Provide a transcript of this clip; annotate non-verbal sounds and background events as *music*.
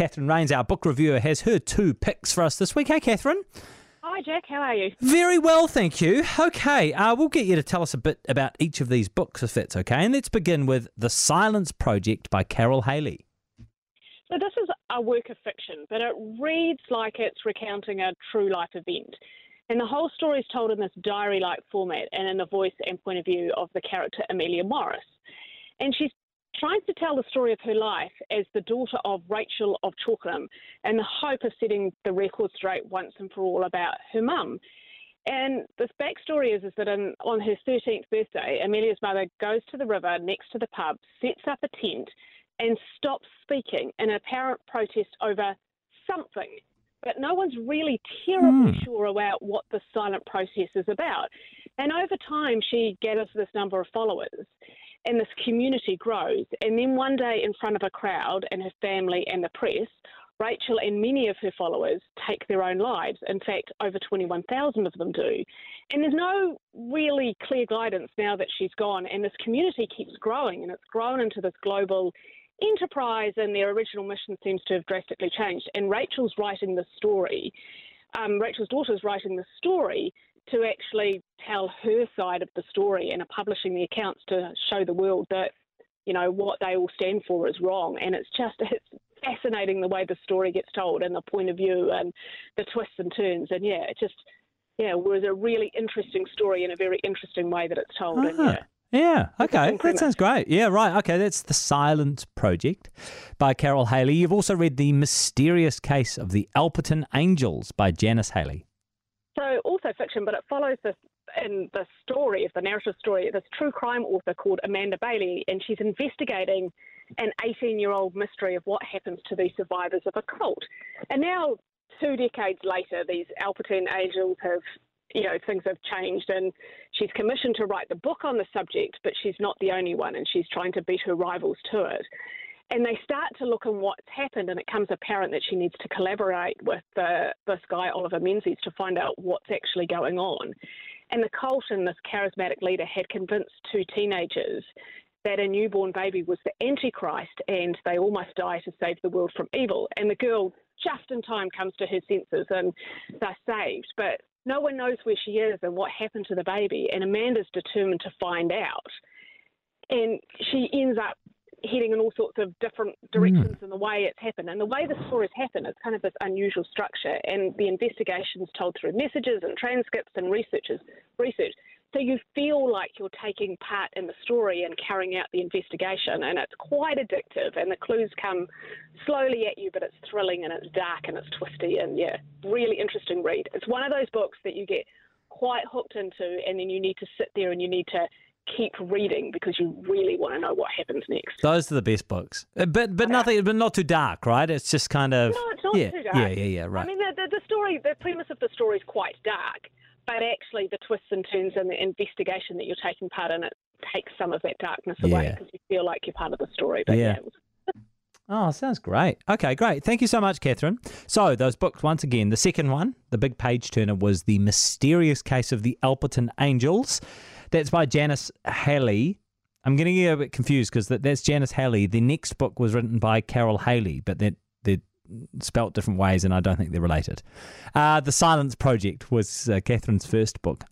Catherine Rains, our book reviewer, has her two picks for us this week. Hey, Catherine. Hi, Jack. How are you? Very well, thank you. Okay, uh, we'll get you to tell us a bit about each of these books, if that's okay. And let's begin with The Silence Project by Carole Hailey. So, this is a work of fiction, but it reads like it's recounting a true life event. And the whole story is told in this diary like format and in the voice and point of view of the character Amelia Morris. And she's tries to tell the story of her life as the daughter of Rachel of Chalkenham and the hope of setting the record straight once and for all about her mum. And this backstory is, is that in, on her 13th birthday, Amelia's mother goes to the river next to the pub, sets up a tent, and stops speaking in apparent protest over something. But no one's really terribly mm. sure about what the silent process is about. And over time, she gathers this number of followers and this community grows. And then one day, in front of a crowd and her family and the press, Rachel and many of her followers take their own lives. In fact, over 21,000 of them do. And there's no really clear guidance now that she's gone, and this community keeps growing, and it's grown into this global enterprise, and their original mission seems to have drastically changed. And Rachel's writing this story. Um, Rachel's daughter's writing the story to actually tell her side of the story and are publishing the accounts to show the world that you know what they all stand for is wrong. And it's just *laughs* it's fascinating the way the story gets told and the point of view and the twists and turns. And yeah it just yeah was a really interesting story in a very interesting way that it's told. Uh-huh. and yeah yeah, okay. That sounds great. Yeah, right. Okay, that's The Silence Project by Carole Hailey. You've also read The Mysterious Case of the Alperton Angels by Janice Haley. So also fiction, but it follows this in the story of the narrative story, this true crime author called Amanda Bailey, and she's investigating an 18-year-old mystery of what happens to these survivors of a cult. And now, two decades later, these Alperton angels have you know, things have changed and she's commissioned to write the book on the subject, but she's not the only one and she's trying to beat her rivals to it and they start to look at what's happened, and it comes apparent that she needs to collaborate with the, this guy, Oliver Menzies, to find out what's actually going on. And the cult and this charismatic leader had convinced two teenagers that a newborn baby was the Antichrist and they all must die to save the world from evil. And the girl, just in time, comes to her senses and they're saved. But no one knows where she is and what happened to the baby. And Amanda's determined to find out. And she ends up heading in all sorts of different directions mm. in the way it's happened. And the way the stories happen, it's kind of this unusual structure. And the investigation's told through messages and transcripts and researchers research. So you feel like you're taking part in the story and carrying out the investigation, and it's quite addictive. And the clues come slowly at you, but it's thrilling and it's dark and it's twisty, and yeah, really interesting read. It's one of those books that you get quite hooked into, and then you need to sit there and you need to keep reading because you really want to know what happens next. Those are the best books, uh, but but nothing, but not too dark, right? It's just kind of no, it's not yeah, too dark. Yeah, yeah, yeah, right. I mean, the, the, the story, the premise of the story is quite dark, but actually the twists and turns and the investigation that you're taking part in it takes some of that darkness away because you feel like you're part of the story. But yeah. yeah Oh, sounds great. Okay, great. Thank you so much, Catherine. So, those books, once again, the second one, the big page turner, was The Mysterious Case of the Alperton Angels. That's by Janice Haley. I'm getting a bit confused because that, that's Janice Haley. The next book was written by Carole Hailey, but they're spelt different ways and I don't think they're related. Uh, the Silence Project was uh, Catherine's first book.